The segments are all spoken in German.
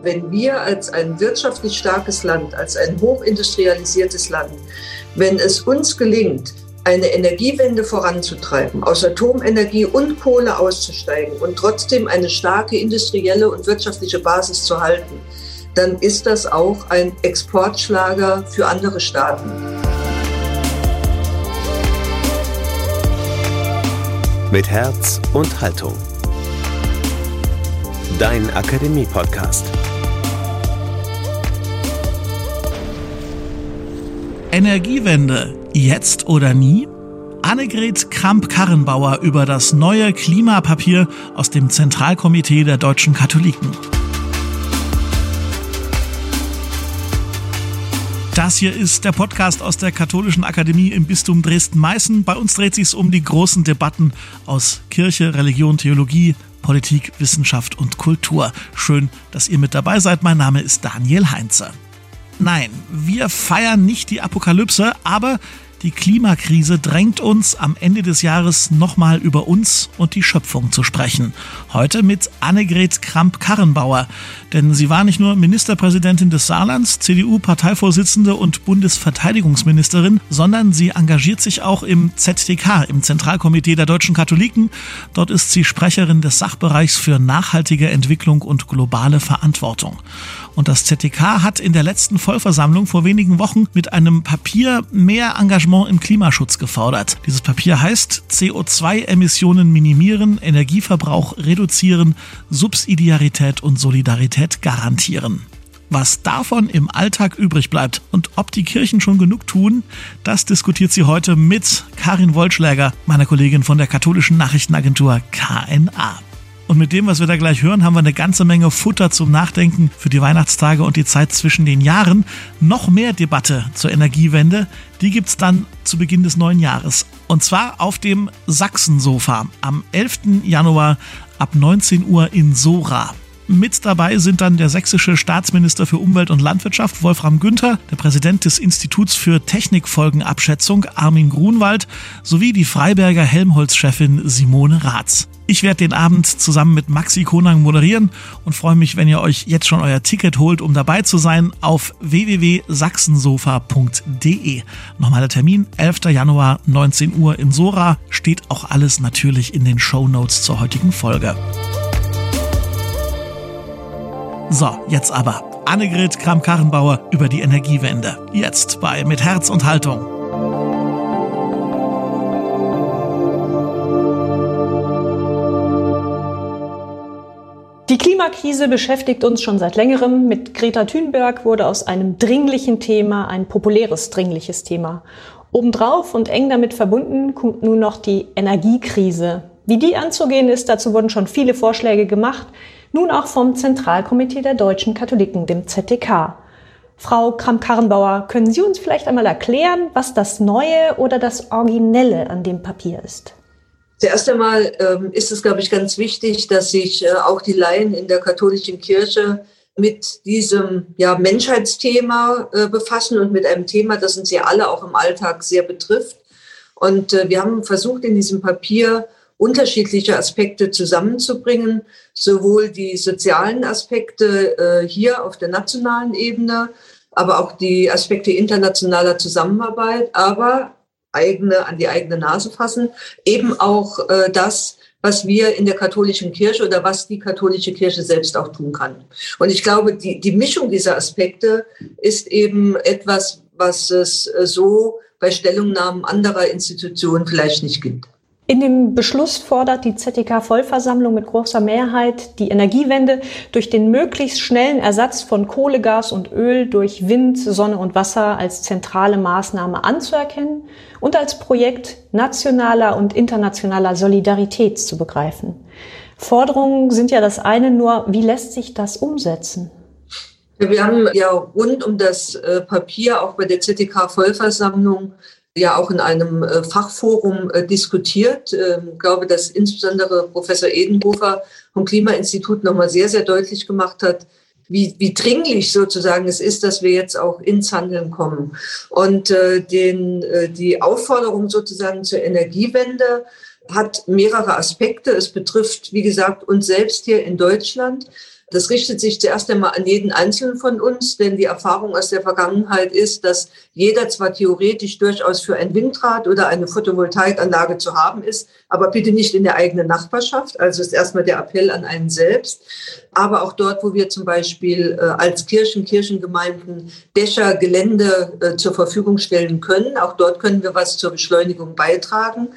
Wenn wir als ein wirtschaftlich starkes Land, als ein hochindustrialisiertes Land, wenn es uns gelingt, eine Energiewende voranzutreiben, aus Atomenergie und Kohle auszusteigen und trotzdem eine starke industrielle und wirtschaftliche Basis zu halten, dann ist das auch ein Exportschlager für andere Staaten. Mit Herz und Haltung. Dein Akademie-Podcast. Energiewende, jetzt oder nie? Annegret Kramp-Karrenbauer über das neue Klimapapier aus dem Zentralkomitee der deutschen Katholiken. Das hier ist der Podcast aus der Katholischen Akademie im Bistum Dresden-Meißen. Bei uns dreht sich um die großen Debatten aus Kirche, Religion, Theologie, Politik, Wissenschaft und Kultur. Schön, dass ihr mit dabei seid. Mein Name ist Daniel Heinze. Nein, wir feiern nicht die Apokalypse, aber die Klimakrise drängt uns am Ende des Jahres nochmal über uns und die Schöpfung zu sprechen. Heute mit Annegret Kramp-Karrenbauer. Denn sie war nicht nur Ministerpräsidentin des Saarlands, CDU-Parteivorsitzende und Bundesverteidigungsministerin, sondern sie engagiert sich auch im ZDK, im Zentralkomitee der deutschen Katholiken. Dort ist sie Sprecherin des Sachbereichs für nachhaltige Entwicklung und globale Verantwortung. Und das ZDK hat in der letzten Vollversammlung vor wenigen Wochen mit einem Papier mehr Engagement im Klimaschutz gefordert. Dieses Papier heißt CO2-Emissionen minimieren, Energieverbrauch reduzieren, Subsidiarität und Solidarität garantieren. Was davon im Alltag übrig bleibt und ob die Kirchen schon genug tun, das diskutiert sie heute mit Karin Wollschläger, meiner Kollegin von der katholischen Nachrichtenagentur KNA. Und mit dem, was wir da gleich hören, haben wir eine ganze Menge Futter zum Nachdenken für die Weihnachtstage und die Zeit zwischen den Jahren. Noch mehr Debatte zur Energiewende, die gibt's dann zu Beginn des neuen Jahres. Und zwar auf dem Sachsensofa am 11. Januar ab 19 Uhr in Sora. Mit dabei sind dann der sächsische Staatsminister für Umwelt und Landwirtschaft Wolfram Günther, der Präsident des Instituts für Technikfolgenabschätzung Armin Grunwald sowie die Freiberger Helmholtz-Chefin Simone Ratz. Ich werde den Abend zusammen mit Maxi Konang moderieren und freue mich, wenn ihr euch jetzt schon euer Ticket holt, um dabei zu sein auf www.sachsensofa.de. Nochmal der Termin, 11. Januar, 19 Uhr in Sora. Steht auch alles natürlich in den Show Notes zur heutigen Folge. So, jetzt aber. Annegret Kramp-Karrenbauer über die Energiewende. Jetzt bei Mit Herz und Haltung. Die Klimakrise beschäftigt uns schon seit längerem. Mit Greta Thunberg wurde aus einem dringlichen Thema ein populäres dringliches Thema. Obendrauf und eng damit verbunden kommt nun noch die Energiekrise. Wie die anzugehen ist, dazu wurden schon viele Vorschläge gemacht nun auch vom Zentralkomitee der deutschen Katholiken, dem ZDK. Frau Kramp-Karrenbauer, können Sie uns vielleicht einmal erklären, was das Neue oder das Originelle an dem Papier ist? Zuerst einmal ähm, ist es, glaube ich, ganz wichtig, dass sich äh, auch die Laien in der katholischen Kirche mit diesem ja, Menschheitsthema äh, befassen und mit einem Thema, das uns ja alle auch im Alltag sehr betrifft. Und äh, wir haben versucht, in diesem Papier unterschiedliche Aspekte zusammenzubringen, sowohl die sozialen Aspekte äh, hier auf der nationalen Ebene, aber auch die Aspekte internationaler Zusammenarbeit, aber eigene an die eigene Nase fassen, eben auch äh, das, was wir in der katholischen Kirche oder was die katholische Kirche selbst auch tun kann. Und ich glaube, die, die Mischung dieser Aspekte ist eben etwas, was es äh, so bei Stellungnahmen anderer Institutionen vielleicht nicht gibt. In dem Beschluss fordert die ZDK-Vollversammlung mit großer Mehrheit die Energiewende durch den möglichst schnellen Ersatz von Kohle, Gas und Öl durch Wind, Sonne und Wasser als zentrale Maßnahme anzuerkennen und als Projekt nationaler und internationaler Solidarität zu begreifen. Forderungen sind ja das eine, nur wie lässt sich das umsetzen? Wir haben ja rund um das äh, Papier auch bei der ZDK-Vollversammlung ja auch in einem äh, Fachforum äh, diskutiert. Ähm, ich glaube, dass insbesondere Professor Edenhofer vom Klimainstitut nochmal sehr, sehr deutlich gemacht hat, wie, wie dringlich sozusagen es ist, dass wir jetzt auch ins Handeln kommen. Und äh, den, äh, die Aufforderung sozusagen zur Energiewende hat mehrere Aspekte. Es betrifft, wie gesagt, uns selbst hier in Deutschland. Das richtet sich zuerst einmal an jeden Einzelnen von uns, denn die Erfahrung aus der Vergangenheit ist, dass jeder zwar theoretisch durchaus für ein Windrad oder eine Photovoltaikanlage zu haben ist, aber bitte nicht in der eigenen Nachbarschaft. Also ist erstmal der Appell an einen selbst. Aber auch dort, wo wir zum Beispiel äh, als Kirchen, Kirchengemeinden Dächer, Gelände äh, zur Verfügung stellen können, auch dort können wir was zur Beschleunigung beitragen.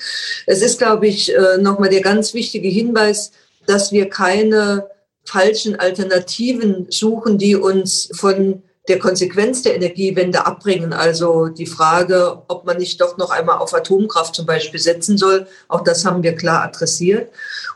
Es ist, glaube ich, äh, nochmal der ganz wichtige Hinweis, dass wir keine falschen Alternativen suchen, die uns von der Konsequenz der Energiewende abbringen. Also die Frage, ob man nicht doch noch einmal auf Atomkraft zum Beispiel setzen soll, auch das haben wir klar adressiert.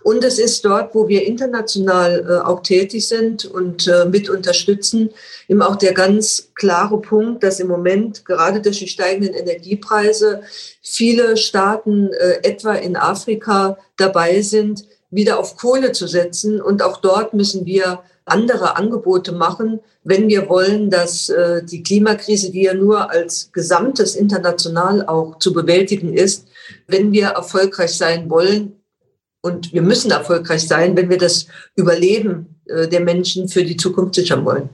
Und es ist dort, wo wir international äh, auch tätig sind und äh, mit unterstützen, eben auch der ganz klare Punkt, dass im Moment gerade durch die steigenden Energiepreise viele Staaten, äh, etwa in Afrika, dabei sind, wieder auf Kohle zu setzen. Und auch dort müssen wir andere Angebote machen, wenn wir wollen, dass äh, die Klimakrise, die ja nur als gesamtes international auch zu bewältigen ist, wenn wir erfolgreich sein wollen, und wir müssen erfolgreich sein, wenn wir das Überleben äh, der Menschen für die Zukunft sichern wollen.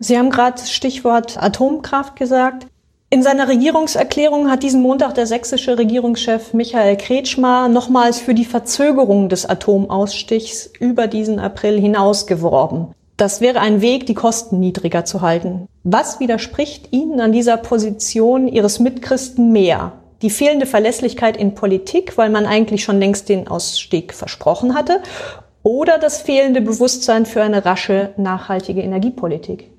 Sie haben gerade Stichwort Atomkraft gesagt. In seiner Regierungserklärung hat diesen Montag der sächsische Regierungschef Michael Kretschmer nochmals für die Verzögerung des Atomausstichs über diesen April hinaus geworben. Das wäre ein Weg, die Kosten niedriger zu halten. Was widerspricht Ihnen an dieser Position Ihres Mitchristen mehr? Die fehlende Verlässlichkeit in Politik, weil man eigentlich schon längst den Ausstieg versprochen hatte, oder das fehlende Bewusstsein für eine rasche, nachhaltige Energiepolitik?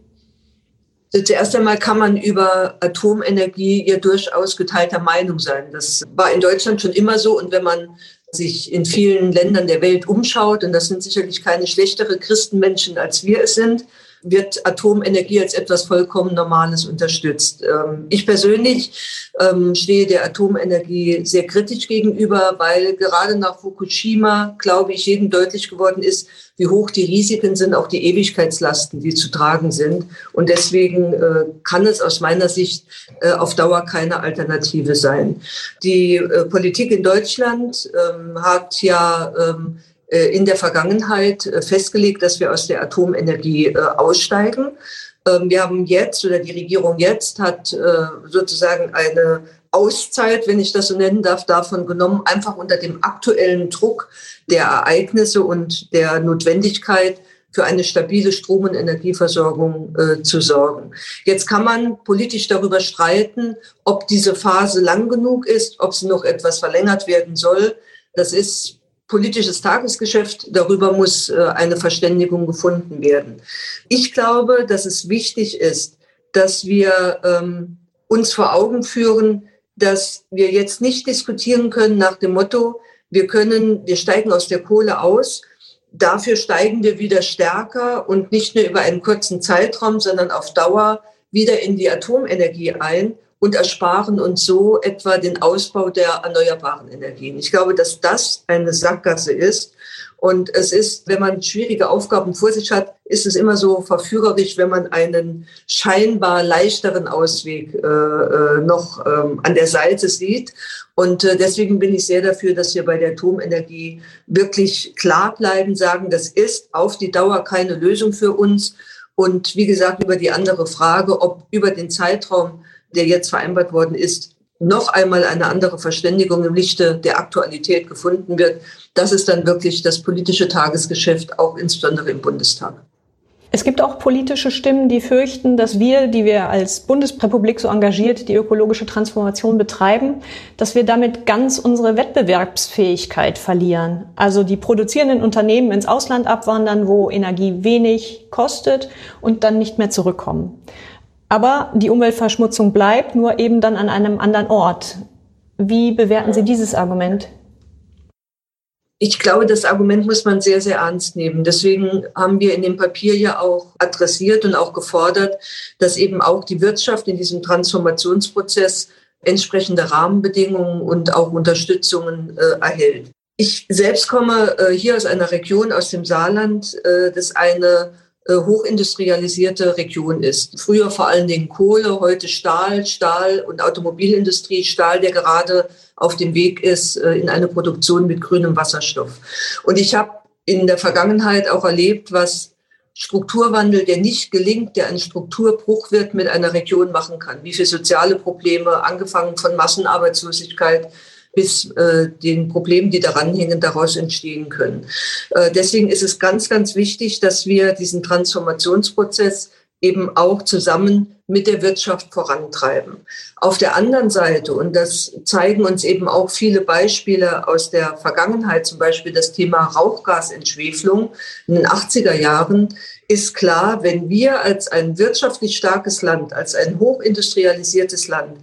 Zuerst einmal kann man über Atomenergie ja durchaus geteilter Meinung sein. Das war in Deutschland schon immer so. Und wenn man sich in vielen Ländern der Welt umschaut, und das sind sicherlich keine schlechtere Christenmenschen, als wir es sind, wird Atomenergie als etwas vollkommen Normales unterstützt. Ähm, ich persönlich ähm, stehe der Atomenergie sehr kritisch gegenüber, weil gerade nach Fukushima, glaube ich, jedem deutlich geworden ist, wie hoch die Risiken sind, auch die Ewigkeitslasten, die zu tragen sind. Und deswegen äh, kann es aus meiner Sicht äh, auf Dauer keine Alternative sein. Die äh, Politik in Deutschland ähm, hat ja in der Vergangenheit äh, festgelegt, dass wir aus der Atomenergie äh, aussteigen. Ähm, wir haben jetzt oder die Regierung jetzt hat sozusagen eine Auszeit, wenn ich das so nennen darf, davon genommen, einfach unter dem aktuellen Druck der Ereignisse und der Notwendigkeit, für eine stabile Strom- und Energieversorgung äh, zu sorgen. Jetzt kann man politisch darüber streiten, ob diese Phase lang genug ist, ob sie noch etwas verlängert werden soll. Das ist politisches Tagesgeschäft. Darüber muss äh, eine Verständigung gefunden werden. Ich glaube, dass es wichtig ist, dass wir ähm, uns vor Augen führen, dass wir jetzt nicht diskutieren können nach dem Motto, wir können, wir steigen aus der Kohle aus, dafür steigen wir wieder stärker und nicht nur über einen kurzen Zeitraum, sondern auf Dauer wieder in die Atomenergie ein und ersparen uns so etwa den Ausbau der erneuerbaren Energien. Ich glaube, dass das eine Sackgasse ist. Und es ist, wenn man schwierige Aufgaben vor sich hat, ist es immer so verführerisch, wenn man einen scheinbar leichteren Ausweg äh, äh noch ähm, an der Seite sieht. Und äh, deswegen bin ich sehr dafür, dass wir bei der Atomenergie wirklich klar bleiben, sagen, das ist auf die Dauer keine Lösung für uns. Und wie gesagt, über die andere Frage, ob über den Zeitraum der jetzt vereinbart worden ist, noch einmal eine andere Verständigung im Lichte der Aktualität gefunden wird. Das ist dann wirklich das politische Tagesgeschäft, auch insbesondere im Bundestag. Es gibt auch politische Stimmen, die fürchten, dass wir, die wir als Bundesrepublik so engagiert die ökologische Transformation betreiben, dass wir damit ganz unsere Wettbewerbsfähigkeit verlieren. Also die produzierenden Unternehmen ins Ausland abwandern, wo Energie wenig kostet und dann nicht mehr zurückkommen. Aber die Umweltverschmutzung bleibt, nur eben dann an einem anderen Ort. Wie bewerten Sie dieses Argument? Ich glaube, das Argument muss man sehr, sehr ernst nehmen. Deswegen haben wir in dem Papier ja auch adressiert und auch gefordert, dass eben auch die Wirtschaft in diesem Transformationsprozess entsprechende Rahmenbedingungen und auch Unterstützungen äh, erhält. Ich selbst komme äh, hier aus einer Region, aus dem Saarland, äh, das eine hochindustrialisierte Region ist. Früher vor allen Dingen Kohle, heute Stahl, Stahl und Automobilindustrie, Stahl, der gerade auf dem Weg ist äh, in eine Produktion mit grünem Wasserstoff. Und ich habe in der Vergangenheit auch erlebt, was Strukturwandel, der nicht gelingt, der ein Strukturbruch wird, mit einer Region machen kann. Wie viele soziale Probleme, angefangen von Massenarbeitslosigkeit bis äh, den Problemen, die daran hängen, daraus entstehen können. Äh, deswegen ist es ganz, ganz wichtig, dass wir diesen Transformationsprozess eben auch zusammen mit der Wirtschaft vorantreiben. Auf der anderen Seite, und das zeigen uns eben auch viele Beispiele aus der Vergangenheit, zum Beispiel das Thema Rauchgasentschwefelung in den 80er Jahren, ist klar, wenn wir als ein wirtschaftlich starkes Land, als ein hochindustrialisiertes Land,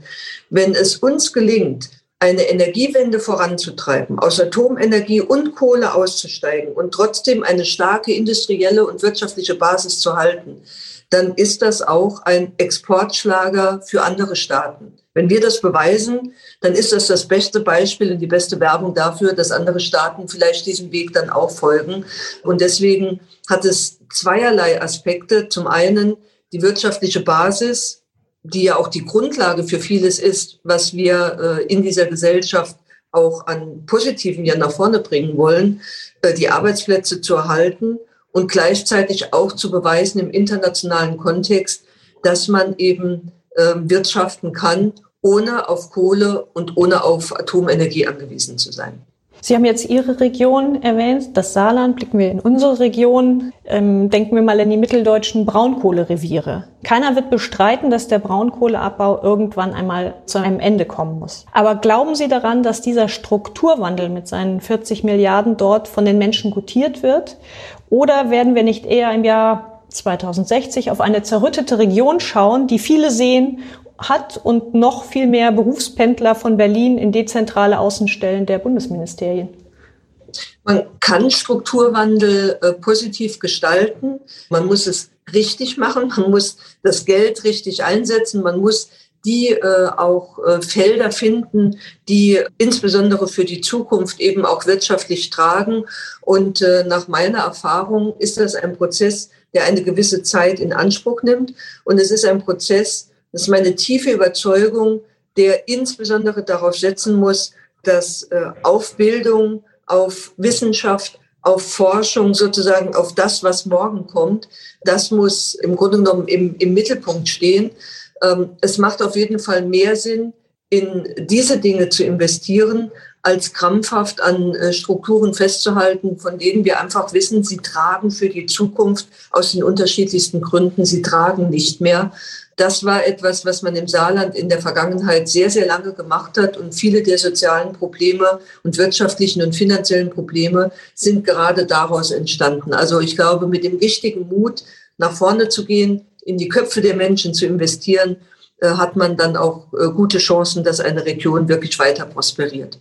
wenn es uns gelingt, eine Energiewende voranzutreiben, aus Atomenergie und Kohle auszusteigen und trotzdem eine starke industrielle und wirtschaftliche Basis zu halten, dann ist das auch ein Exportschlager für andere Staaten. Wenn wir das beweisen, dann ist das das beste Beispiel und die beste Werbung dafür, dass andere Staaten vielleicht diesem Weg dann auch folgen. Und deswegen hat es zweierlei Aspekte. Zum einen die wirtschaftliche Basis, die ja auch die Grundlage für vieles ist, was wir äh, in dieser Gesellschaft auch an Positiven ja nach vorne bringen wollen, äh, die Arbeitsplätze zu erhalten und gleichzeitig auch zu beweisen im internationalen Kontext, dass man eben äh, wirtschaften kann, ohne auf Kohle und ohne auf Atomenergie angewiesen zu sein. Sie haben jetzt Ihre Region erwähnt, das Saarland. Blicken wir in unsere Region. Ähm, denken wir mal an die mitteldeutschen Braunkohlereviere. Keiner wird bestreiten, dass der Braunkohleabbau irgendwann einmal zu einem Ende kommen muss. Aber glauben Sie daran, dass dieser Strukturwandel mit seinen 40 Milliarden dort von den Menschen gutiert wird? Oder werden wir nicht eher im Jahr 2060 auf eine zerrüttete Region schauen, die viele sehen hat und noch viel mehr Berufspendler von Berlin in dezentrale Außenstellen der Bundesministerien? Man kann Strukturwandel äh, positiv gestalten. Man muss es richtig machen. Man muss das Geld richtig einsetzen. Man muss die äh, auch äh, Felder finden, die insbesondere für die Zukunft eben auch wirtschaftlich tragen. Und äh, nach meiner Erfahrung ist das ein Prozess, der eine gewisse Zeit in Anspruch nimmt. Und es ist ein Prozess, das ist meine tiefe Überzeugung, der insbesondere darauf setzen muss, dass äh, auf Bildung, auf Wissenschaft, auf Forschung, sozusagen auf das, was morgen kommt, das muss im Grunde genommen im, im Mittelpunkt stehen. Ähm, es macht auf jeden Fall mehr Sinn, in diese Dinge zu investieren, als krampfhaft an äh, Strukturen festzuhalten, von denen wir einfach wissen, sie tragen für die Zukunft aus den unterschiedlichsten Gründen, sie tragen nicht mehr. Das war etwas, was man im Saarland in der Vergangenheit sehr, sehr lange gemacht hat. Und viele der sozialen Probleme und wirtschaftlichen und finanziellen Probleme sind gerade daraus entstanden. Also ich glaube, mit dem richtigen Mut nach vorne zu gehen, in die Köpfe der Menschen zu investieren, äh, hat man dann auch äh, gute Chancen, dass eine Region wirklich weiter prosperiert.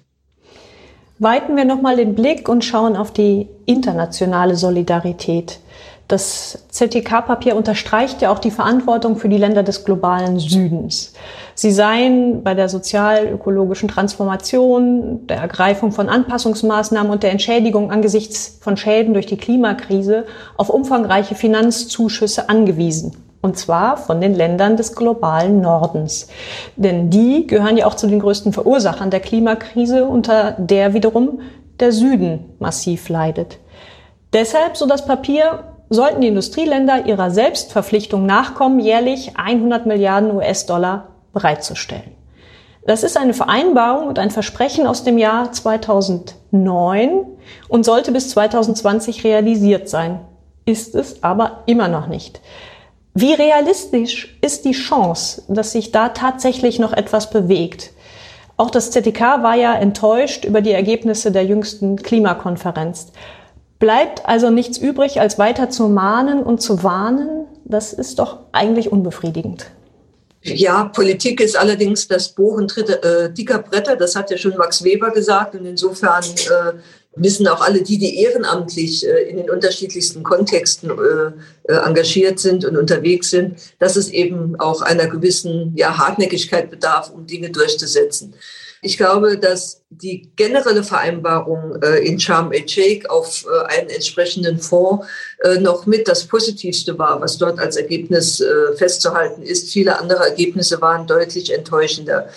Weiten wir nochmal den Blick und schauen auf die internationale Solidarität. Das ZTK-Papier unterstreicht ja auch die Verantwortung für die Länder des globalen Südens. Sie seien bei der sozial-ökologischen Transformation, der Ergreifung von Anpassungsmaßnahmen und der Entschädigung angesichts von Schäden durch die Klimakrise auf umfangreiche Finanzzuschüsse angewiesen. Und zwar von den Ländern des globalen Nordens. Denn die gehören ja auch zu den größten Verursachern der Klimakrise, unter der wiederum der Süden massiv leidet. Deshalb, so das Papier, sollten die Industrieländer ihrer Selbstverpflichtung nachkommen, jährlich 100 Milliarden US-Dollar bereitzustellen. Das ist eine Vereinbarung und ein Versprechen aus dem Jahr 2009 und sollte bis 2020 realisiert sein. Ist es aber immer noch nicht. Wie realistisch ist die Chance, dass sich da tatsächlich noch etwas bewegt? Auch das ZDK war ja enttäuscht über die Ergebnisse der jüngsten Klimakonferenz. Bleibt also nichts übrig, als weiter zu mahnen und zu warnen. Das ist doch eigentlich unbefriedigend. Ja, Politik ist allerdings das Bohren äh, dicker Bretter. Das hat ja schon Max Weber gesagt. Und insofern äh, wissen auch alle die, die ehrenamtlich äh, in den unterschiedlichsten Kontexten äh, äh, engagiert sind und unterwegs sind, dass es eben auch einer gewissen ja, Hartnäckigkeit bedarf, um Dinge durchzusetzen. Ich glaube, dass die generelle Vereinbarung äh, in Sharm el-Sheikh auf äh, einen entsprechenden Fonds äh, noch mit das Positivste war, was dort als Ergebnis äh, festzuhalten ist. Viele andere Ergebnisse waren deutlich enttäuschender.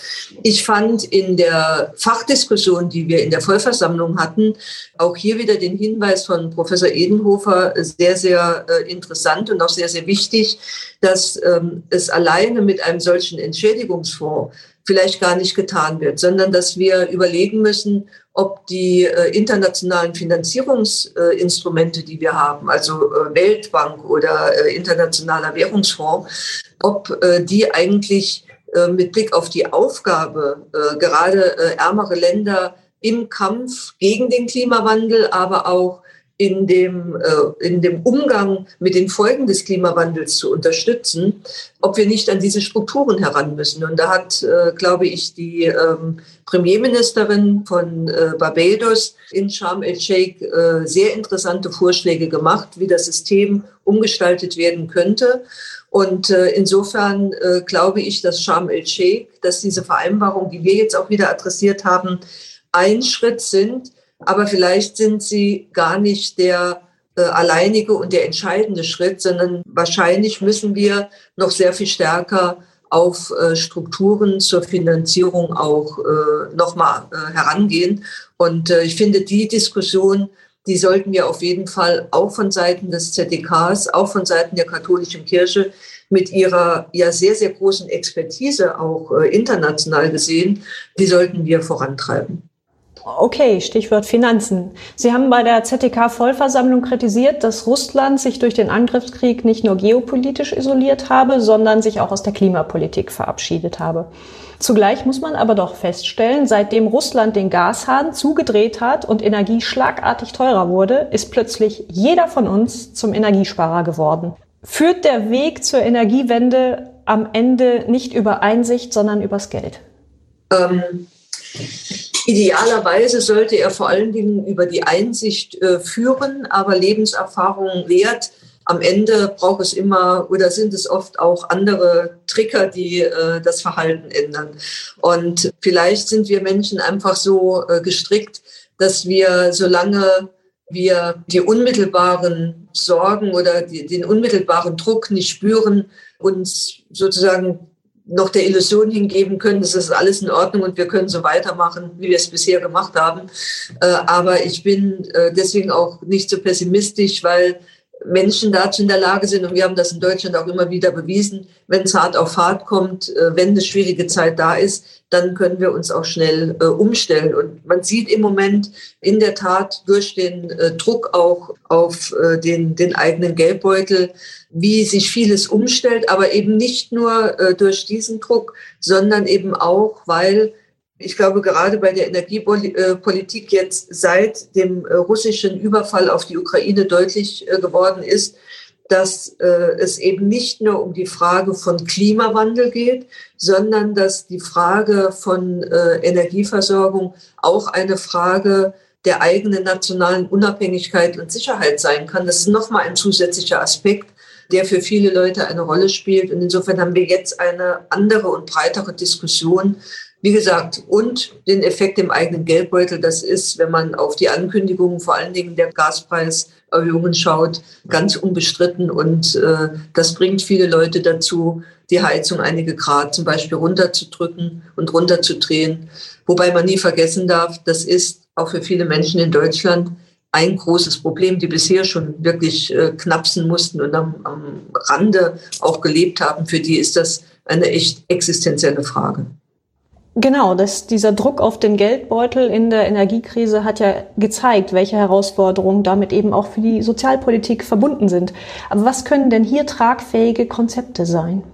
Ich fand in der Fachdiskussion, die wir in der Vollversammlung hatten, auch hier wieder den Hinweis von Professor Edenhofer sehr, sehr äh, interessant und auch sehr, sehr wichtig, dass ähm, es alleine mit einem solchen Entschädigungsfonds vielleicht gar nicht getan wird, sondern dass wir überlegen müssen, ob die äh, internationalen Finanzierungsinstrumente, die wir haben, also äh, Weltbank oder äh, Internationaler Währungsfonds, ob die eigentlich mit Blick auf die Aufgabe, gerade ärmere Länder im Kampf gegen den Klimawandel, aber auch in dem, äh, in dem Umgang mit den Folgen des Klimawandels zu unterstützen, ob wir nicht an diese Strukturen heran müssen. Und da hat, äh, glaube ich, die ähm, Premierministerin von äh, Barbados in Sharm el-Sheikh äh, sehr interessante Vorschläge gemacht, wie das System umgestaltet werden könnte. Und äh, insofern äh, glaube ich, dass Sharm el-Sheikh, dass diese Vereinbarung, die wir jetzt auch wieder adressiert haben, ein Schritt sind, aber vielleicht sind sie gar nicht der äh, alleinige und der entscheidende Schritt, sondern wahrscheinlich müssen wir noch sehr viel stärker auf äh, Strukturen zur Finanzierung auch äh, nochmal äh, herangehen. Und äh, ich finde, die Diskussion, die sollten wir auf jeden Fall auch von Seiten des ZDKs, auch von Seiten der katholischen Kirche mit ihrer ja sehr, sehr großen Expertise auch äh, international gesehen, die sollten wir vorantreiben. Okay, Stichwort Finanzen. Sie haben bei der ZTK-Vollversammlung kritisiert, dass Russland sich durch den Angriffskrieg nicht nur geopolitisch isoliert habe, sondern sich auch aus der Klimapolitik verabschiedet habe. Zugleich muss man aber doch feststellen, seitdem Russland den Gashahn zugedreht hat und Energie schlagartig teurer wurde, ist plötzlich jeder von uns zum Energiesparer geworden. Führt der Weg zur Energiewende am Ende nicht über Einsicht, sondern übers Geld? Ähm Idealerweise sollte er vor allen Dingen über die Einsicht äh, führen, aber Lebenserfahrung lehrt, am Ende braucht es immer oder sind es oft auch andere Trigger, die äh, das Verhalten ändern. Und vielleicht sind wir Menschen einfach so äh, gestrickt, dass wir, solange wir die unmittelbaren Sorgen oder die, den unmittelbaren Druck nicht spüren, uns sozusagen noch der Illusion hingeben können, das ist alles in Ordnung und wir können so weitermachen, wie wir es bisher gemacht haben. Äh, aber ich bin äh, deswegen auch nicht so pessimistisch, weil Menschen dazu in der Lage sind, und wir haben das in Deutschland auch immer wieder bewiesen, wenn es hart auf hart kommt, äh, wenn eine schwierige Zeit da ist, dann können wir uns auch schnell äh, umstellen. Und man sieht im Moment in der Tat durch den äh, Druck auch auf den, den eigenen Geldbeutel, wie sich vieles umstellt, aber eben nicht nur durch diesen Druck, sondern eben auch, weil ich glaube, gerade bei der Energiepolitik jetzt seit dem äh, russischen Überfall auf die Ukraine deutlich äh, geworden ist, dass äh, es eben nicht nur um die Frage von Klimawandel geht, sondern dass die Frage von Energieversorgung auch eine Frage der eigenen nationalen Unabhängigkeit und Sicherheit sein kann. Das ist nochmal ein zusätzlicher Aspekt, der für viele Leute eine Rolle spielt. Und insofern haben wir jetzt eine andere und breitere Diskussion wie gesagt, und den Effekt im eigenen Geldbeutel, das ist, wenn man auf die Ankündigungen vor allen Dingen der Gaspreiserhöhungen schaut, ganz unbestritten. Und äh, das bringt viele Leute dazu, die Heizung einige Grad zum Beispiel runterzudrücken und runterzudrehen. Wobei man nie vergessen darf, das ist auch für viele Menschen in Deutschland ein großes Problem, die bisher schon wirklich äh, knapsen mussten und am, am Rande auch gelebt haben. Für die ist das eine echt existenzielle Frage. Genau, das, dieser Druck auf den Geldbeutel in der Energiekrise hat ja gezeigt, welche Herausforderungen damit eben auch für die Sozialpolitik verbunden sind. Aber was können denn hier tragfähige Konzepte sein?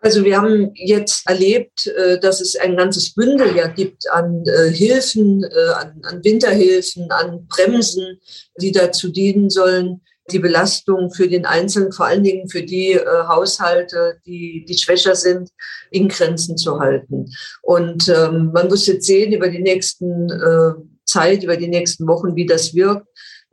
Also wir haben jetzt erlebt, äh, dass es ein ganzes Bündel ja gibt an äh, Hilfen, äh, an Winterhilfen, an Bremsen, die dazu dienen sollen, die Belastung für den Einzelnen, vor allen Dingen für die äh, Haushalte, die, die schwächer sind, in Grenzen zu halten. Und ähm, man muss jetzt sehen über die nächsten äh, Zeit, über die nächsten Wochen, wie das wirkt.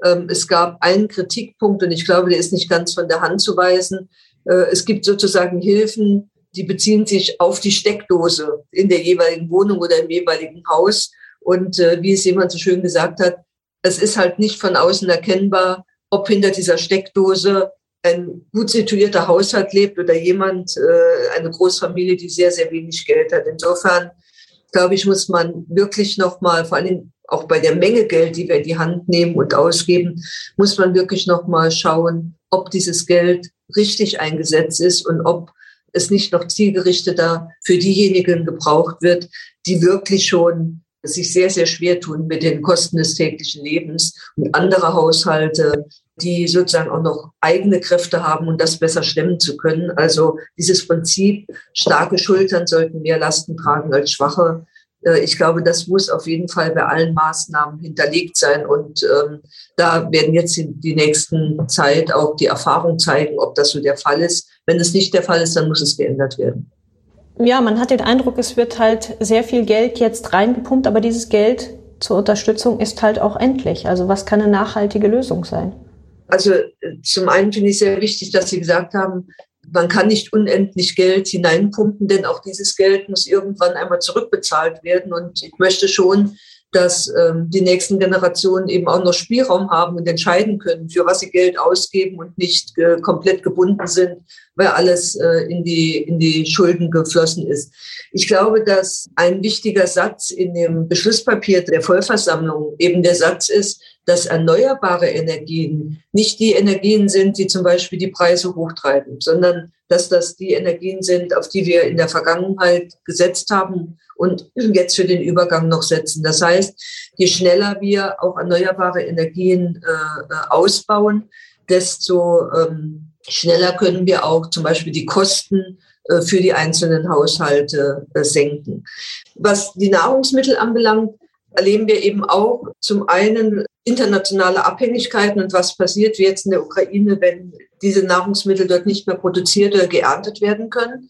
Ähm, es gab einen Kritikpunkt und ich glaube, der ist nicht ganz von der Hand zu weisen. Äh, es gibt sozusagen Hilfen, die beziehen sich auf die Steckdose in der jeweiligen Wohnung oder im jeweiligen Haus. Und äh, wie es jemand so schön gesagt hat, es ist halt nicht von außen erkennbar, ob hinter dieser Steckdose ein gut situierter Haushalt lebt oder jemand, äh, eine Großfamilie, die sehr, sehr wenig Geld hat. Insofern, glaube ich, muss man wirklich nochmal, vor allem auch bei der Menge Geld, die wir in die Hand nehmen und ausgeben, muss man wirklich nochmal schauen, ob dieses Geld richtig eingesetzt ist und ob es nicht noch zielgerichteter für diejenigen gebraucht wird, die wirklich schon sich sehr, sehr schwer tun mit den Kosten des täglichen Lebens und andere Haushalte, die sozusagen auch noch eigene Kräfte haben und das besser stemmen zu können. Also dieses Prinzip, starke Schultern sollten mehr Lasten tragen als schwache. Äh, ich glaube, das muss auf jeden Fall bei allen Maßnahmen hinterlegt sein. Und ähm, da werden jetzt in die nächsten Zeit auch die Erfahrung zeigen, ob das so der Fall ist. Wenn es nicht der Fall ist, dann muss es geändert werden. Ja, man hat den Eindruck, es wird halt sehr viel Geld jetzt reingepumpt, aber dieses Geld zur Unterstützung ist halt auch endlich. Also was kann eine nachhaltige Lösung sein? Also äh, zum einen finde ich sehr wichtig, dass Sie gesagt haben, man kann nicht unendlich Geld hineinpumpen, denn auch dieses Geld muss irgendwann einmal zurückbezahlt werden. Und ich möchte schon, dass ähm, die nächsten Generationen eben auch noch Spielraum haben und entscheiden können, für was sie Geld ausgeben und nicht äh, komplett gebunden sind, weil alles äh, in, die, in die Schulden geflossen ist. Ich glaube, dass ein wichtiger Satz in dem Beschlusspapier der Vollversammlung eben der Satz ist, dass erneuerbare Energien nicht die Energien sind, die zum Beispiel die Preise hochtreiben, sondern dass das die Energien sind, auf die wir in der Vergangenheit gesetzt haben und jetzt für den Übergang noch setzen. Das heißt, je schneller wir auch erneuerbare Energien äh, äh, ausbauen, desto ähm, schneller können wir auch zum Beispiel die Kosten äh, für die einzelnen Haushalte äh, senken. Was die Nahrungsmittel anbelangt, erleben wir eben auch zum einen internationale Abhängigkeiten und was passiert wie jetzt in der Ukraine, wenn diese Nahrungsmittel dort nicht mehr produziert oder geerntet werden können.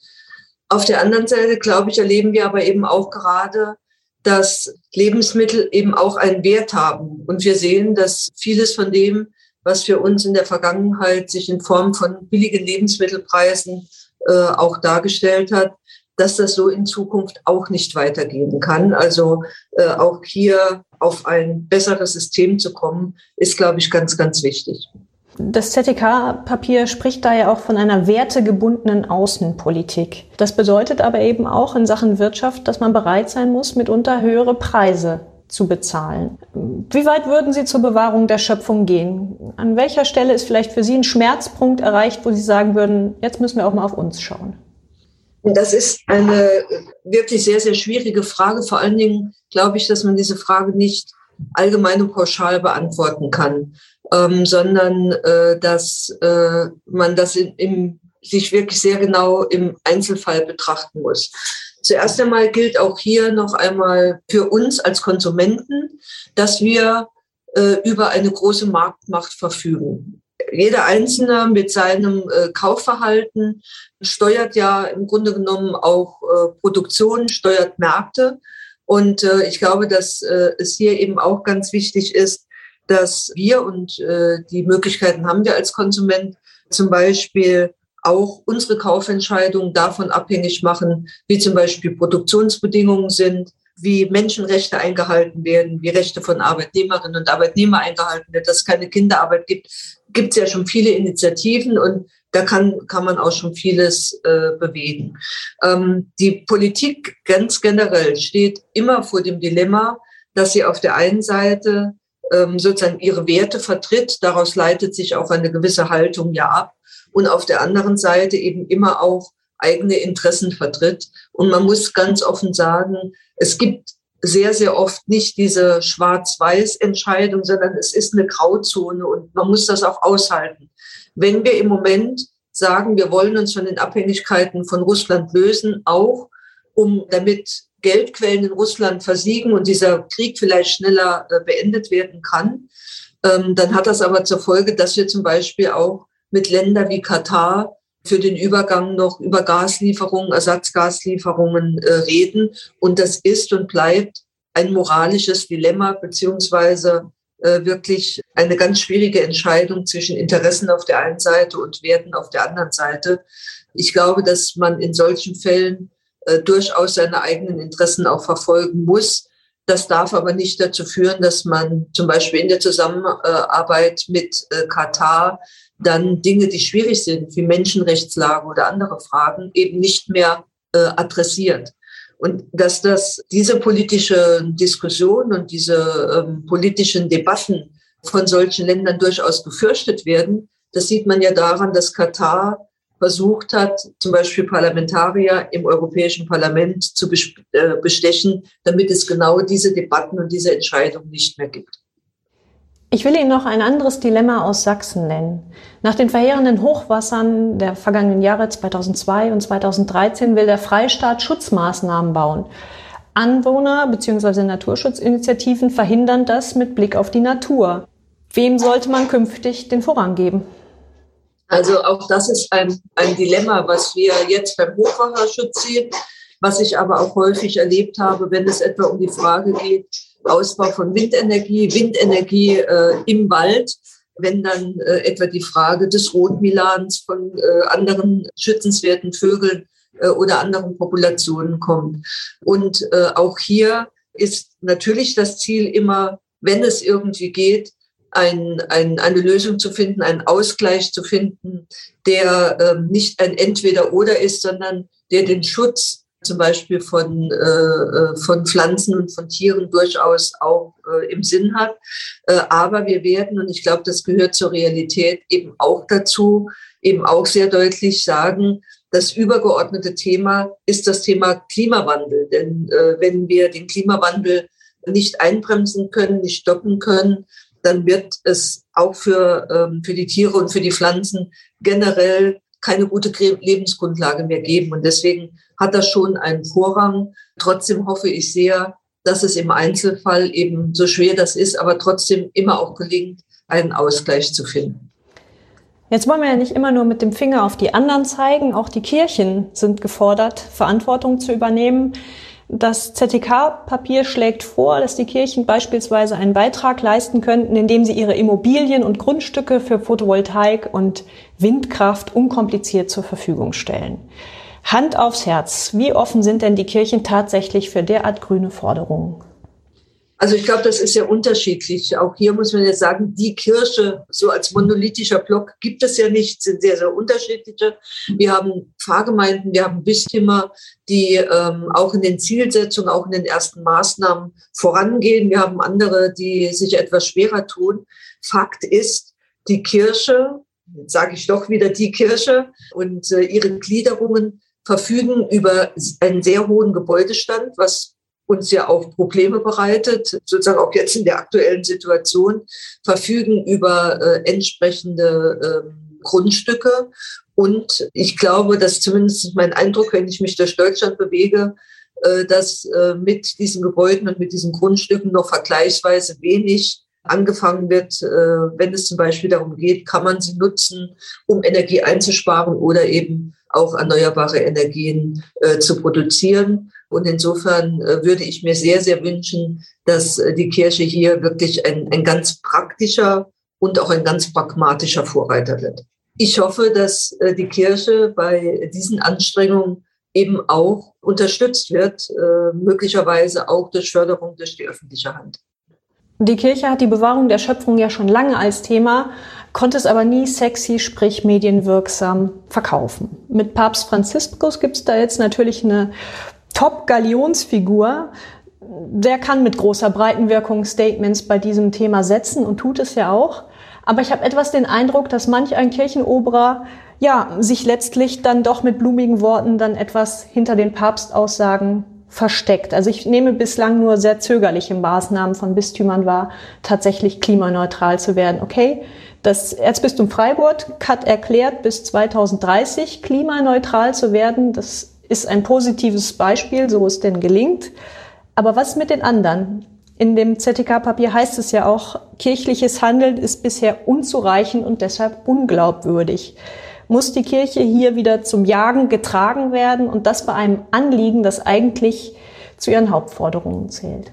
Auf der anderen Seite, glaube ich, erleben wir aber eben auch gerade, dass Lebensmittel eben auch einen Wert haben. Und wir sehen, dass vieles von dem, was für uns in der Vergangenheit sich in Form von billigen Lebensmittelpreisen äh, auch dargestellt hat, dass das so in Zukunft auch nicht weitergehen kann. Also äh, auch hier auf ein besseres System zu kommen, ist, glaube ich, ganz, ganz wichtig. Das ZTK-Papier spricht da ja auch von einer wertegebundenen Außenpolitik. Das bedeutet aber eben auch in Sachen Wirtschaft, dass man bereit sein muss, mitunter höhere Preise zu bezahlen. Wie weit würden Sie zur Bewahrung der Schöpfung gehen? An welcher Stelle ist vielleicht für Sie ein Schmerzpunkt erreicht, wo Sie sagen würden, jetzt müssen wir auch mal auf uns schauen? Das ist eine wirklich sehr, sehr schwierige Frage. Vor allen Dingen glaube ich, dass man diese Frage nicht allgemein und pauschal beantworten kann ähm, sondern äh, dass äh, man das in, im, sich wirklich sehr genau im Einzelfall betrachten muss. Zuerst einmal gilt auch hier noch einmal für uns als Konsumenten, dass wir äh, über eine große Marktmacht verfügen. Jeder Einzelne mit seinem äh, Kaufverhalten steuert ja im Grunde genommen auch äh, Produktion, steuert Märkte. Und äh, ich glaube, dass es hier eben auch ganz wichtig ist, dass wir und die Möglichkeiten haben wir als Konsument zum Beispiel auch unsere Kaufentscheidungen davon abhängig machen, wie zum Beispiel Produktionsbedingungen sind, wie Menschenrechte eingehalten werden, wie Rechte von Arbeitnehmerinnen und Arbeitnehmern eingehalten werden, dass es keine Kinderarbeit gibt, gibt es ja schon viele Initiativen und da kann, kann man auch schon vieles äh, bewegen. Ähm, die Politik ganz generell steht immer vor dem Dilemma, dass sie auf der einen Seite ähm, sozusagen ihre Werte vertritt. Daraus leitet sich auch eine gewisse Haltung ja ab. Und auf der anderen Seite eben immer auch eigene Interessen vertritt. Und man muss ganz offen sagen, es gibt sehr, sehr oft nicht diese Schwarz-Weiß-Entscheidung, sondern es ist eine Grauzone und man muss das auch aushalten. Wenn wir im Moment sagen, wir wollen uns von den Abhängigkeiten von Russland lösen, auch um damit Geldquellen in Russland versiegen und dieser Krieg vielleicht schneller äh, beendet werden kann, ähm, dann hat das aber zur Folge, dass wir zum Beispiel auch mit Ländern wie Katar für den Übergang noch über Gaslieferungen, Ersatzgaslieferungen äh, reden. Und das ist und bleibt ein moralisches Dilemma beziehungsweise äh, wirklich eine ganz schwierige Entscheidung zwischen Interessen auf der einen Seite und Werten auf der anderen Seite. Ich glaube, dass man in solchen Fällen äh, durchaus seine eigenen Interessen auch verfolgen muss. Das darf aber nicht dazu führen, dass man zum Beispiel in der Zusammenarbeit mit äh, Katar dann Dinge, die schwierig sind, wie Menschenrechtslage oder andere Fragen, eben nicht mehr äh, adressiert. Und dass das diese politische Diskussion und diese ähm, politischen Debatten von solchen Ländern durchaus gefürchtet werden, das sieht man ja daran, dass Katar versucht hat, zum Beispiel Parlamentarier im Europäischen Parlament zu äh, bestechen, damit es genau diese Debatten und diese Entscheidungen nicht mehr gibt. Ich will Ihnen noch ein anderes Dilemma aus Sachsen nennen. Nach den verheerenden Hochwassern der vergangenen Jahre 2002 und 2013 will der Freistaat Schutzmaßnahmen bauen. Anwohner bzw. Naturschutzinitiativen verhindern das mit Blick auf die Natur. Wem sollte man künftig den Vorrang geben? Also auch das ist ein, ein Dilemma, was wir jetzt beim Hochwasserschutz sehen, was ich aber auch häufig erlebt habe, wenn es etwa um die Frage geht, Ausbau von Windenergie, Windenergie äh, im Wald, wenn dann äh, etwa die Frage des Rotmilans von äh, anderen schützenswerten Vögeln äh, oder anderen Populationen kommt. Und äh, auch hier ist natürlich das Ziel immer, wenn es irgendwie geht, ein, ein, eine Lösung zu finden, einen Ausgleich zu finden, der ähm, nicht ein Entweder-Oder ist, sondern der den Schutz zum Beispiel von, äh, äh, von Pflanzen und von Tieren durchaus auch äh, im Sinn hat. Äh, aber wir werden, und ich glaube, das gehört zur Realität eben auch dazu, eben auch sehr deutlich sagen, das übergeordnete Thema ist das Thema Klimawandel. Denn äh, wenn wir den Klimawandel nicht einbremsen können, nicht stoppen können, dann wird es auch für, ähm, für die Tiere und für die Pflanzen generell keine gute Lebensgrundlage mehr geben. Und deswegen hat das schon einen Vorrang. Trotzdem hoffe ich sehr, dass es im Einzelfall eben so schwer das ist, aber trotzdem immer auch gelingt, einen Ausgleich zu finden. Jetzt wollen wir ja nicht immer nur mit dem Finger auf die anderen zeigen. Auch die Kirchen sind gefordert, Verantwortung zu übernehmen. Das ZTK-Papier schlägt vor, dass die Kirchen beispielsweise einen Beitrag leisten könnten, indem sie ihre Immobilien und Grundstücke für Photovoltaik und Windkraft unkompliziert zur Verfügung stellen. Hand aufs Herz, wie offen sind denn die Kirchen tatsächlich für derart grüne Forderungen? Also ich glaube, das ist ja unterschiedlich. Auch hier muss man jetzt sagen, die Kirche so als monolithischer Block gibt es ja nicht, sind sehr, sehr unterschiedliche. Wir haben Pfarrgemeinden, wir haben Bistümer, die ähm, auch in den Zielsetzungen, auch in den ersten Maßnahmen vorangehen. Wir haben andere, die sich etwas schwerer tun. Fakt ist, die Kirche, jetzt sage ich doch wieder die Kirche und äh, ihre Gliederungen verfügen über einen sehr hohen Gebäudestand, was uns ja auch Probleme bereitet, sozusagen auch jetzt in der aktuellen Situation, verfügen über äh, entsprechende äh, Grundstücke. Und ich glaube, dass zumindest mein Eindruck, wenn ich mich durch Deutschland bewege, äh, dass äh, mit diesen Gebäuden und mit diesen Grundstücken noch vergleichsweise wenig angefangen wird, äh, wenn es zum Beispiel darum geht, kann man sie nutzen, um Energie einzusparen oder eben auch erneuerbare Energien äh, zu produzieren. Und insofern äh, würde ich mir sehr, sehr wünschen, dass äh, die Kirche hier wirklich ein, ein ganz praktischer und auch ein ganz pragmatischer Vorreiter wird. Ich hoffe, dass äh, die Kirche bei diesen Anstrengungen eben auch unterstützt wird, möglicherweise auch durch Förderung durch die öffentliche Hand. Die Kirche hat die Bewahrung der Schöpfung ja schon lange als Thema, konnte es aber nie sexy, sprich medienwirksam verkaufen. Mit Papst Franziskus gibt es da jetzt natürlich eine Top-Galionsfigur. Der kann mit großer Breitenwirkung Statements bei diesem Thema setzen und tut es ja auch. Aber ich habe etwas den Eindruck, dass manch ein Kirchenoberer ja sich letztlich dann doch mit blumigen Worten dann etwas hinter den Papstaussagen versteckt. Also ich nehme bislang nur sehr zögerliche Maßnahmen von Bistümern wahr, tatsächlich klimaneutral zu werden. Okay, das Erzbistum Freiburg hat erklärt, bis 2030 klimaneutral zu werden. Das ist ein positives Beispiel, so es denn gelingt. Aber was mit den anderen? In dem ZTK-Papier heißt es ja auch, kirchliches Handeln ist bisher unzureichend und deshalb unglaubwürdig. Muss die Kirche hier wieder zum Jagen getragen werden und das bei einem Anliegen, das eigentlich zu ihren Hauptforderungen zählt?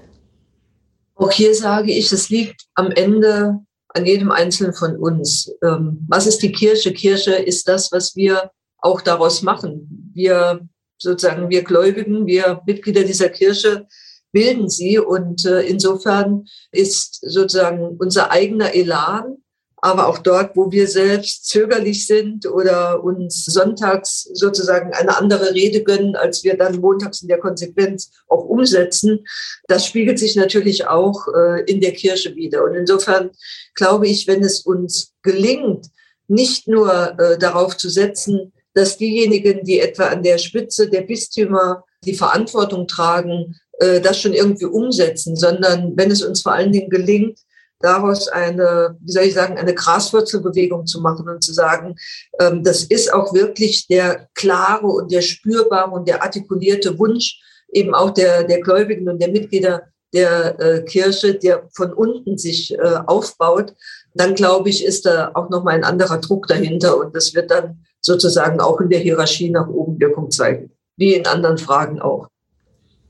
Auch hier sage ich, es liegt am Ende an jedem Einzelnen von uns. Ähm, was ist die Kirche? Kirche ist das, was wir auch daraus machen. Wir sozusagen, wir Gläubigen, wir Mitglieder dieser Kirche bilden sie. Und äh, insofern ist sozusagen unser eigener Elan aber auch dort, wo wir selbst zögerlich sind oder uns sonntags sozusagen eine andere Rede gönnen, als wir dann montags in der Konsequenz auch umsetzen, das spiegelt sich natürlich auch äh, in der Kirche wieder. Und insofern glaube ich, wenn es uns gelingt, nicht nur äh, darauf zu setzen, dass diejenigen, die etwa an der Spitze der Bistümer die Verantwortung tragen, äh, das schon irgendwie umsetzen, sondern wenn es uns vor allen Dingen gelingt, daraus eine, wie soll ich sagen, eine Graswurzelbewegung zu machen und zu sagen, ähm, das ist auch wirklich der klare und der spürbare und der artikulierte Wunsch eben auch der, der Gläubigen und der Mitglieder der äh, Kirche, der von unten sich äh, aufbaut, dann glaube ich, ist da auch nochmal ein anderer Druck dahinter und das wird dann sozusagen auch in der Hierarchie nach oben Wirkung zeigen, wie in anderen Fragen auch.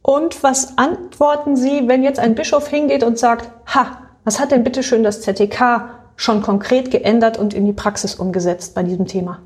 Und was antworten Sie, wenn jetzt ein Bischof hingeht und sagt, ha, was hat denn bitte schön das ZTK schon konkret geändert und in die Praxis umgesetzt bei diesem Thema?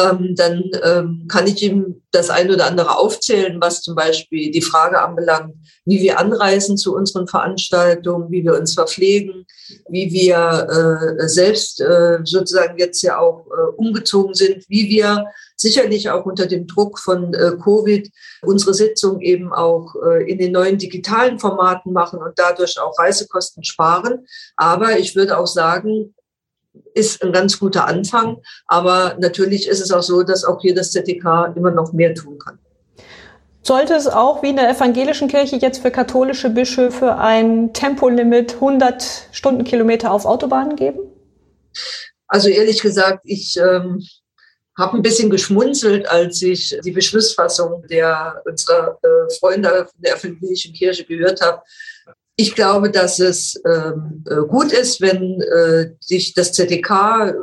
Ähm, dann ähm, kann ich ihm das ein oder andere aufzählen, was zum Beispiel die Frage anbelangt, wie wir anreisen zu unseren Veranstaltungen, wie wir uns verpflegen, wie wir äh, selbst äh, sozusagen jetzt ja auch äh, umgezogen sind, wie wir sicherlich auch unter dem Druck von äh, Covid unsere Sitzung eben auch äh, in den neuen digitalen Formaten machen und dadurch auch Reisekosten sparen. Aber ich würde auch sagen, ist ein ganz guter Anfang. Aber natürlich ist es auch so, dass auch hier das ZDK immer noch mehr tun kann. Sollte es auch wie in der evangelischen Kirche jetzt für katholische Bischöfe ein Tempolimit 100 Stundenkilometer auf Autobahnen geben? Also ehrlich gesagt, ich ähm, habe ein bisschen geschmunzelt, als ich die Beschlussfassung der unserer äh, Freunde der evangelischen Kirche gehört habe. Ich glaube, dass es ähm, äh, gut ist, wenn äh, sich das ZDK,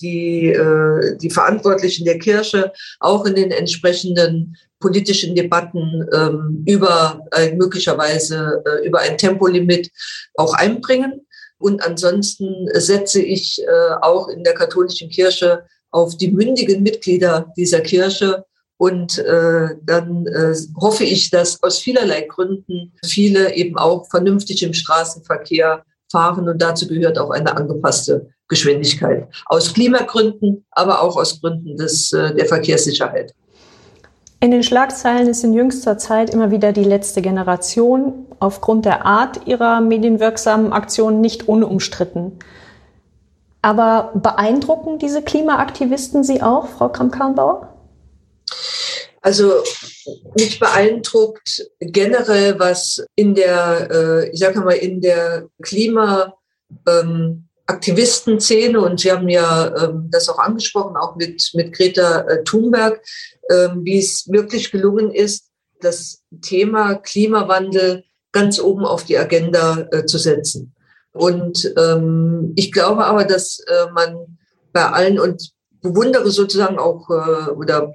die, äh, die Verantwortlichen der Kirche auch in den entsprechenden politischen Debatten ähm, über äh, möglicherweise äh, über ein Tempolimit auch einbringen. Und ansonsten setze ich äh, auch in der katholischen Kirche auf die mündigen Mitglieder dieser Kirche. Und äh, dann äh, hoffe ich, dass aus vielerlei Gründen viele eben auch vernünftig im Straßenverkehr fahren. Und dazu gehört auch eine angepasste Geschwindigkeit. Aus Klimagründen, aber auch aus Gründen des, äh, der Verkehrssicherheit. In den Schlagzeilen ist in jüngster Zeit immer wieder die letzte Generation aufgrund der Art ihrer medienwirksamen Aktionen nicht unumstritten. Aber beeindrucken diese Klimaaktivisten Sie auch, Frau Kramp-Karrenbauer? Also mich beeindruckt generell, was in der, äh, ich sage mal, in der Klimaaktivistenszene, und Sie haben ja ähm, das auch angesprochen, auch mit, mit Greta äh, Thunberg, ähm, wie es wirklich gelungen ist, das Thema Klimawandel ganz oben auf die Agenda äh, zu setzen. Und ähm, ich glaube aber, dass man bei allen und bewundere sozusagen auch äh, oder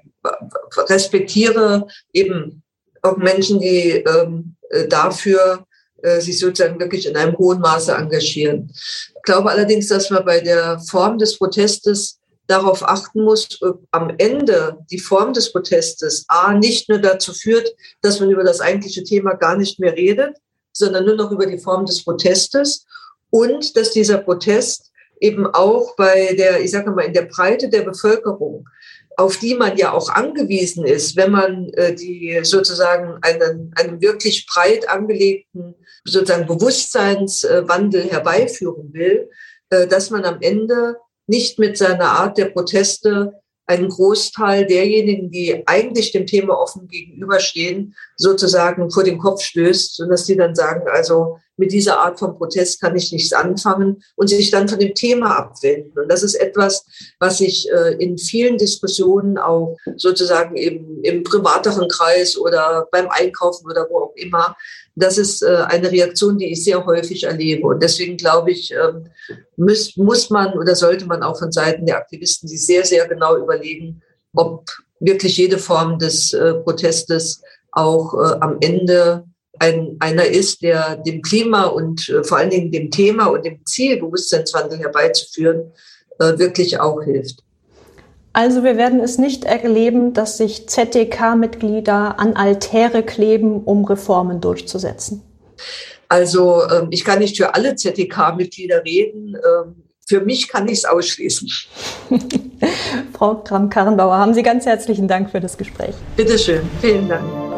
respektiere eben auch Menschen, die ähm, äh, dafür äh, sich sozusagen wirklich in einem hohen Maße engagieren. Ich glaube allerdings, dass man bei der Form des Protestes darauf achten muss, ob am Ende die Form des Protestes A nicht nur dazu führt, dass man über das eigentliche Thema gar nicht mehr redet, sondern nur noch über die Form des Protestes und dass dieser Protest eben auch bei der, ich sage mal, in der Breite der Bevölkerung, auf die man ja auch angewiesen ist, wenn man äh, die sozusagen einen, einen wirklich breit angelegten sozusagen Bewusstseinswandel herbeiführen will, äh, dass man am Ende nicht mit seiner Art der Proteste einen Großteil derjenigen, die eigentlich dem Thema offen gegenüberstehen, sozusagen vor den Kopf stößt, sodass die dann sagen, also mit dieser Art von Protest kann ich nichts anfangen und sich dann von dem Thema abwenden. Und das ist etwas, was ich äh, in vielen Diskussionen auch sozusagen im, im privateren Kreis oder beim Einkaufen oder wo auch immer, das ist äh, eine Reaktion, die ich sehr häufig erlebe. Und deswegen glaube ich, ähm, muss, muss man oder sollte man auch von Seiten der Aktivisten sich sehr, sehr genau überlegen, ob wirklich jede Form des äh, Protestes auch am Ende ein, einer ist, der dem Klima und äh, vor allen Dingen dem Thema und dem Ziel, Bewusstseinswandel herbeizuführen, äh, wirklich auch hilft. Also wir werden es nicht erleben, dass sich ZDK-Mitglieder an Altäre kleben, um Reformen durchzusetzen. Also ähm, ich kann nicht für alle ZDK-Mitglieder reden. Ähm, für mich kann ich es ausschließen. Frau Kram-Karrenbauer, haben Sie ganz herzlichen Dank für das Gespräch. Bitte schön, vielen Dank.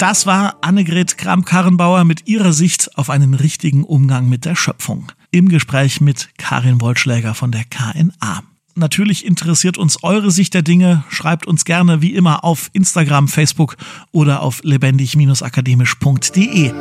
Das war Annegret Kram-Karrenbauer mit ihrer Sicht auf einen richtigen Umgang mit der Schöpfung. Im Gespräch mit Karin Wollschläger von der KNA. Natürlich interessiert uns eure Sicht der Dinge. Schreibt uns gerne wie immer auf Instagram, Facebook oder auf lebendig-akademisch.de.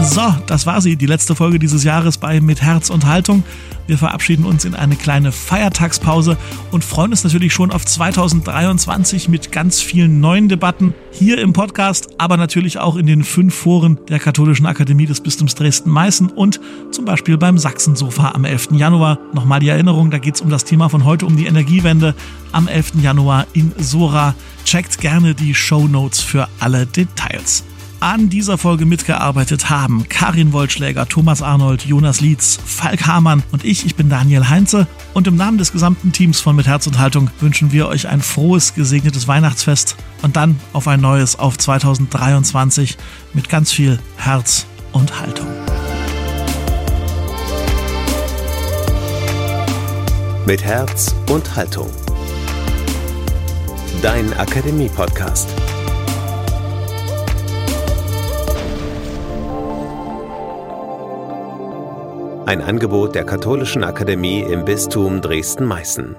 So, das war sie, die letzte Folge dieses Jahres bei Mit Herz und Haltung. Wir verabschieden uns in eine kleine Feiertagspause und freuen uns natürlich schon auf 2023 mit ganz vielen neuen Debatten hier im Podcast, aber natürlich auch in den fünf Foren der Katholischen Akademie des Bistums Dresden-Meißen und zum Beispiel beim Sachsensofa am 11. Januar. Nochmal die Erinnerung, da geht es um das Thema von heute, um die Energiewende am 11. Januar in Sora. Checkt gerne die Show Notes für alle Details an dieser Folge mitgearbeitet haben Karin Wollschläger, Thomas Arnold, Jonas Lietz, Falk Hamann und ich, ich bin Daniel Heinze. Und im Namen des gesamten Teams von Mit Herz und Haltung wünschen wir euch ein frohes, gesegnetes Weihnachtsfest und dann auf ein neues, auf 2023 mit ganz viel Herz und Haltung. Mit Herz und Haltung. Dein Akademie-Podcast. Ein Angebot der Katholischen Akademie im Bistum Dresden-Meißen.